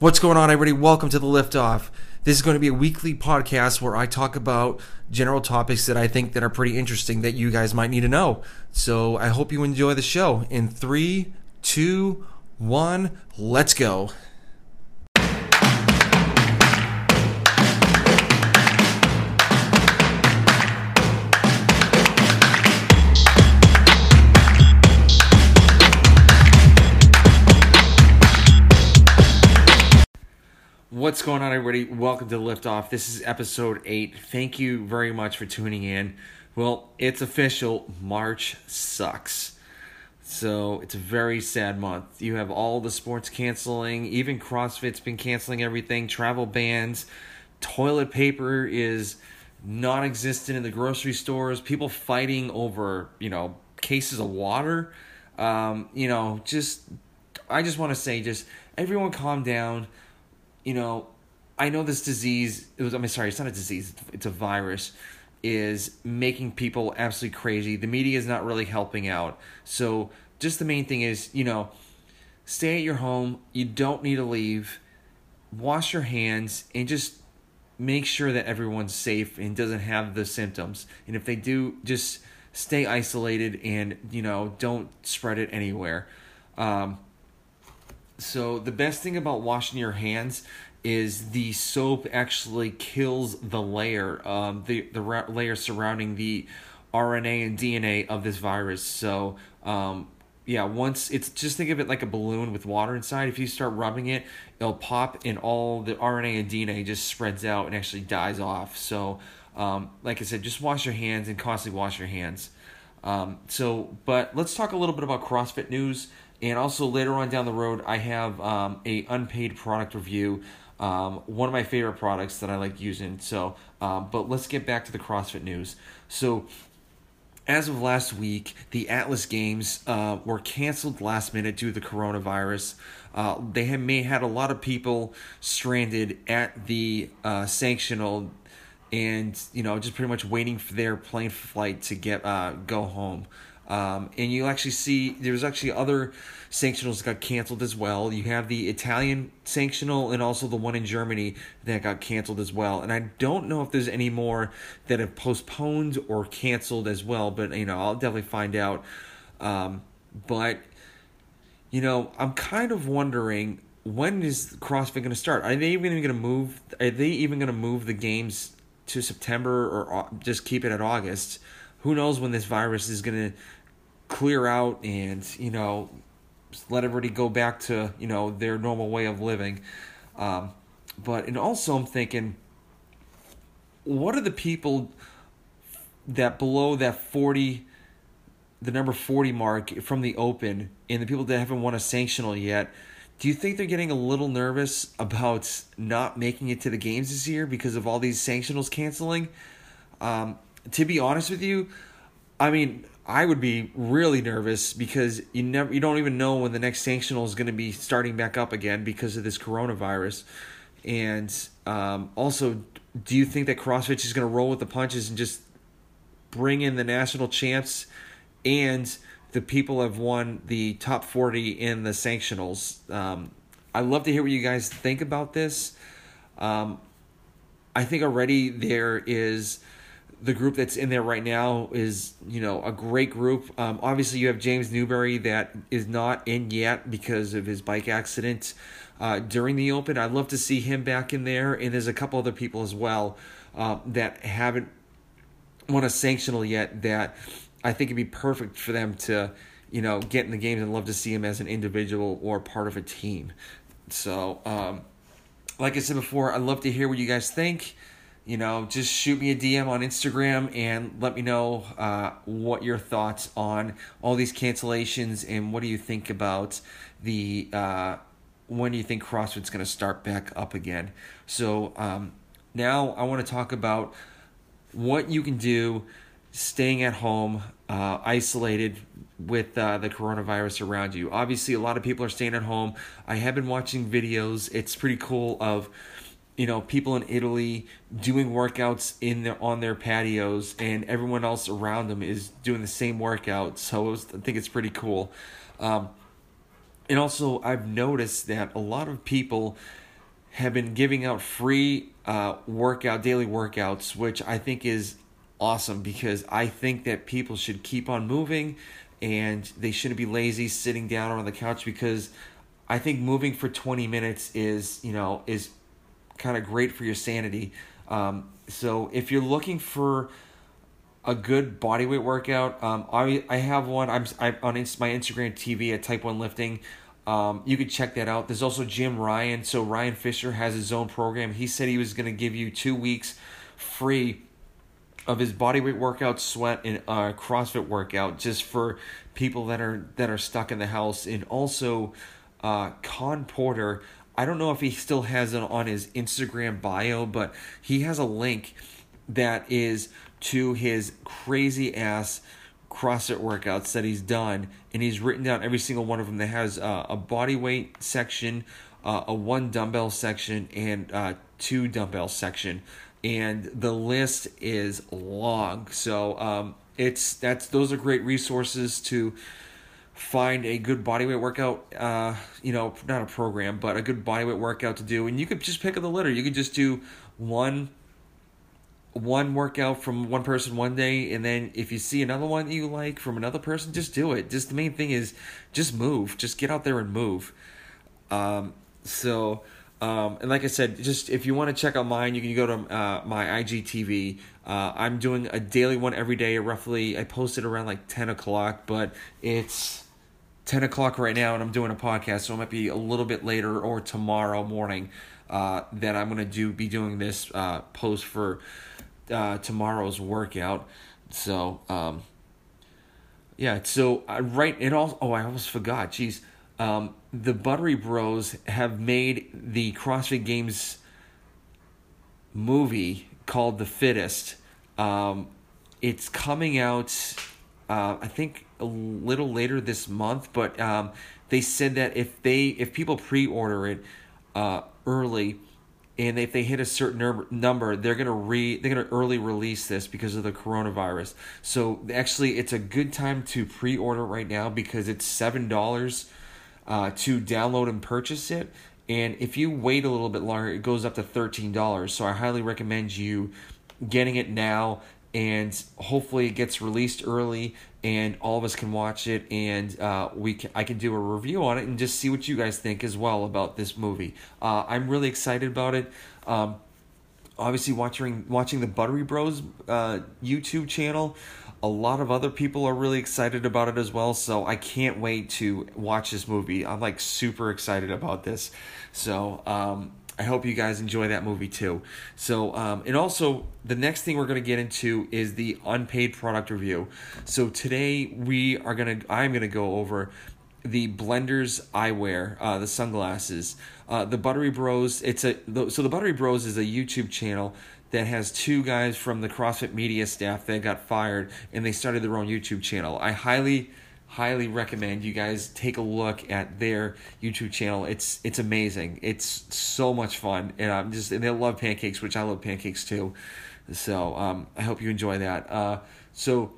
What's going on, everybody? Welcome to the Liftoff. This is going to be a weekly podcast where I talk about general topics that I think that are pretty interesting that you guys might need to know. So I hope you enjoy the show. In three, two, one, let's go. What's going on, everybody? Welcome to Liftoff. This is episode 8. Thank you very much for tuning in. Well, it's official. March sucks. So it's a very sad month. You have all the sports canceling, even CrossFit's been canceling everything, travel bans, toilet paper is non existent in the grocery stores, people fighting over, you know, cases of water. Um, you know, just, I just want to say, just everyone calm down you know, I know this disease. It was. I'm sorry. It's not a disease. It's a virus. Is making people absolutely crazy. The media is not really helping out. So just the main thing is, you know, stay at your home. You don't need to leave. Wash your hands and just make sure that everyone's safe and doesn't have the symptoms. And if they do, just stay isolated and you know don't spread it anywhere. Um, so the best thing about washing your hands is the soap actually kills the layer, um, the the ra- layer surrounding the RNA and DNA of this virus. So um, yeah, once it's just think of it like a balloon with water inside. If you start rubbing it, it'll pop, and all the RNA and DNA just spreads out and actually dies off. So um, like I said, just wash your hands and constantly wash your hands. Um, so, but let's talk a little bit about CrossFit news. And also later on down the road, I have um, a unpaid product review. Um, one of my favorite products that I like using. So, um, but let's get back to the CrossFit news. So, as of last week, the Atlas Games uh, were canceled last minute due to the coronavirus. Uh, they have may had a lot of people stranded at the uh, sanctional, and you know just pretty much waiting for their plane flight to get uh, go home. Um, and you actually see there's actually other sanctionals that got canceled as well. You have the Italian sanctional and also the one in Germany that got canceled as well. And I don't know if there's any more that have postponed or canceled as well, but you know I'll definitely find out. Um, but you know I'm kind of wondering when is CrossFit going to start? Are they even going to move? Are they even going to move the games to September or just keep it at August? Who knows when this virus is going to clear out and you know let everybody go back to you know their normal way of living. Um, but and also i'm thinking what are the people that below that 40 the number 40 mark from the open and the people that haven't won a sanctional yet do you think they're getting a little nervous about not making it to the games this year because of all these sanctionals canceling? Um, to be honest with you i mean I would be really nervous because you never you don't even know when the next sanctional is going to be starting back up again because of this coronavirus. And um, also, do you think that CrossFit is going to roll with the punches and just bring in the national champs and the people have won the top 40 in the sanctionals? Um, I'd love to hear what you guys think about this. Um, I think already there is the group that's in there right now is you know a great group. Um, obviously, you have James Newbury that is not in yet because of his bike accident uh, during the Open. I'd love to see him back in there, and there's a couple other people as well uh, that haven't won a sanctional yet that I think it'd be perfect for them to you know get in the games and love to see him as an individual or part of a team. So, um, like I said before, I'd love to hear what you guys think you know, just shoot me a DM on Instagram and let me know uh, what your thoughts on all these cancellations and what do you think about the uh, when do you think CrossFit's going to start back up again. So um, now I want to talk about what you can do staying at home, uh, isolated with uh, the coronavirus around you. Obviously, a lot of people are staying at home. I have been watching videos. It's pretty cool of you know people in Italy doing workouts in their on their patios and everyone else around them is doing the same workout. So was, I think it's pretty cool. Um, and also I've noticed that a lot of people have been giving out free uh, workout daily workouts, which I think is awesome because I think that people should keep on moving and they shouldn't be lazy sitting down on the couch because I think moving for 20 minutes is, you know, is kind of great for your sanity. Um, so if you're looking for a good bodyweight workout, um, I I have one. I'm I on my Instagram TV at Type One Lifting. Um, you could check that out. There's also Jim Ryan. So Ryan Fisher has his own program. He said he was going to give you two weeks free of his bodyweight workout, sweat, and uh, CrossFit workout just for people that are that are stuck in the house. And also, uh, Khan Porter. I don't know if he still has it on his Instagram bio, but he has a link that is to his crazy ass CrossFit workouts that he's done, and he's written down every single one of them that has uh, a body weight section, uh, a one dumbbell section, and uh, two dumbbell section, and the list is long. So um, it's that's those are great resources to find a good bodyweight workout. Uh, you know, not a program, but a good bodyweight workout to do, and you could just pick up the litter. You could just do one one workout from one person one day. And then if you see another one that you like from another person just do it. Just the main thing is just move. Just get out there and move. Um, so um, and like i said just if you want to check out mine you can go to uh, my igtv uh, i'm doing a daily one every day. Roughly i post it around like 10 o'clock but it's 10 o'clock right now and i'm doing a podcast so it might be a little bit later or tomorrow morning uh, that i'm to do be doing this uh, post for uh, tomorrow's workout. So, um, yeah, so I right it all. Oh, I almost forgot. Jeez, um, the Buttery Bros have made the CrossFit Games movie called The Fittest. Um, it's coming out, uh, I think, a little later this month. But um, they said that if they if people pre-order it uh, early and if they hit a certain number, they're gonna re they're gonna early release this because of the coronavirus. So actually, it's a good time to pre-order right now because it's seven dollars uh, to download and purchase it. And if you wait a little bit longer, it goes up to thirteen dollars. So I highly recommend you getting it now and hopefully it gets released early and all of us can watch it and uh, we can, I can do a review on it and just see what you guys think as well about this movie. Uh, I'm really excited about it. Um, obviously, watching watching the Buttery Bros uh, YouTube channel, a lot of other people are really excited about it as well. So I can't wait to watch this movie. I'm like super excited about this. So um, I hope you guys enjoy that movie too. So, um, and also the next thing we're going to get into is the unpaid product review. So today we are going to, I'm going to go over the Blenders eyewear, uh, the sunglasses, uh, the Buttery Bros. It's a so the Buttery Bros is a YouTube channel that has two guys from the CrossFit media staff that got fired and they started their own YouTube channel. I highly highly recommend you guys take a look at their YouTube channel. It's it's amazing. It's so much fun, and I'm just and they love pancakes, which I love pancakes too. So um, I hope you enjoy that. Uh, so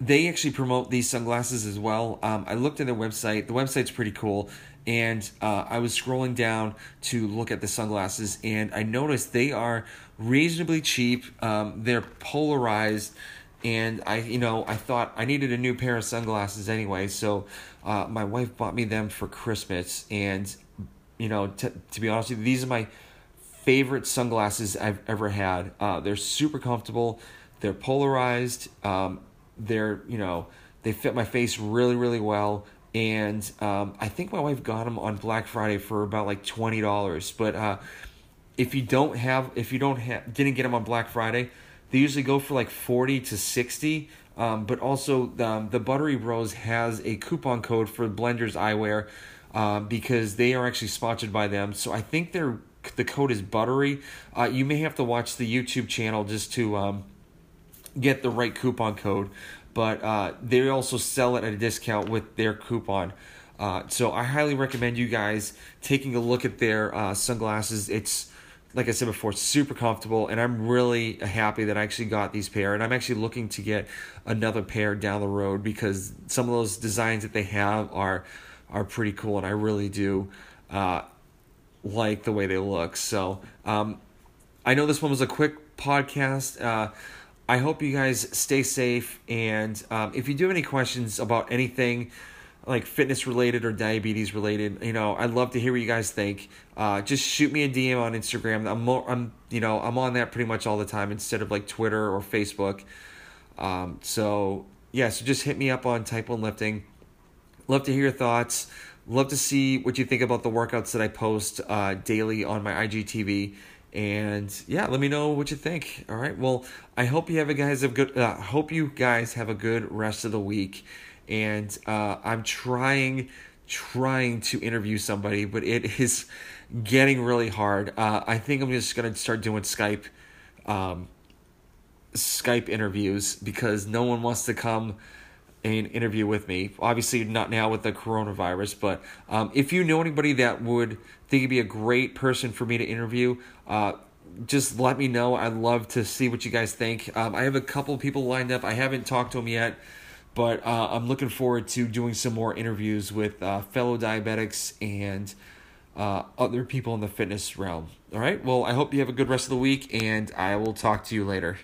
they actually promote these sunglasses as well. Um, I looked at their website. The website's pretty cool. And uh, I was scrolling down to look at the sunglasses, and I noticed they are reasonably cheap. Um, they're polarized, and I, you know, I thought I needed a new pair of sunglasses anyway, so uh, my wife bought me them for Christmas, and you know, t- to be honest with you, these are my favorite sunglasses I've ever had. Uh, they're super comfortable, they're polarized, um, they're you know, they fit my face really really well, and um, I think my wife got them on Black Friday for about like twenty dollars, but uh, if you don't have, if you don't have, didn't get them on Black Friday they usually go for like 40 to 60. Um, but also, um, the Buttery Bros has a coupon code for Blenders Eyewear uh, because they are actually sponsored by them. So I think they're, the code is Buttery. Uh, you may have to watch the YouTube channel just to um, get the right coupon code. But uh, they also sell it at a discount with their coupon. Uh, so I highly recommend you guys taking a look at their uh, sunglasses. It's like I said before, super comfortable, and I'm really happy that I actually got these pair. And I'm actually looking to get another pair down the road because some of those designs that they have are are pretty cool, and I really do uh, like the way they look. So um, I know this one was a quick podcast. Uh, I hope you guys stay safe. And um, if you do have any questions about anything like fitness related or diabetes related, you know, I'd love to hear what you guys think. Uh, just shoot me a DM on Instagram. I'm more, I'm, you know, I'm on that pretty much all the time instead of like Twitter or Facebook. Um, so yeah, so just hit me up on Type One Lifting. Love to hear your thoughts. Love to see what you think about the workouts that I post uh, daily on my IGTV. And yeah, let me know what you think. All right. Well, I hope you have a guys have good. Uh, hope you guys have a good rest of the week. And uh, I'm trying, trying to interview somebody, but it is getting really hard. Uh, I think I'm just gonna start doing Skype, um, Skype interviews because no one wants to come and interview with me. Obviously, not now with the coronavirus, but um, if you know anybody that would think it'd be a great person for me to interview, uh, just let me know. I'd love to see what you guys think. Um, I have a couple people lined up. I haven't talked to them yet, but uh, I'm looking forward to doing some more interviews with uh, fellow diabetics and uh, other people in the fitness realm. All right. Well, I hope you have a good rest of the week, and I will talk to you later.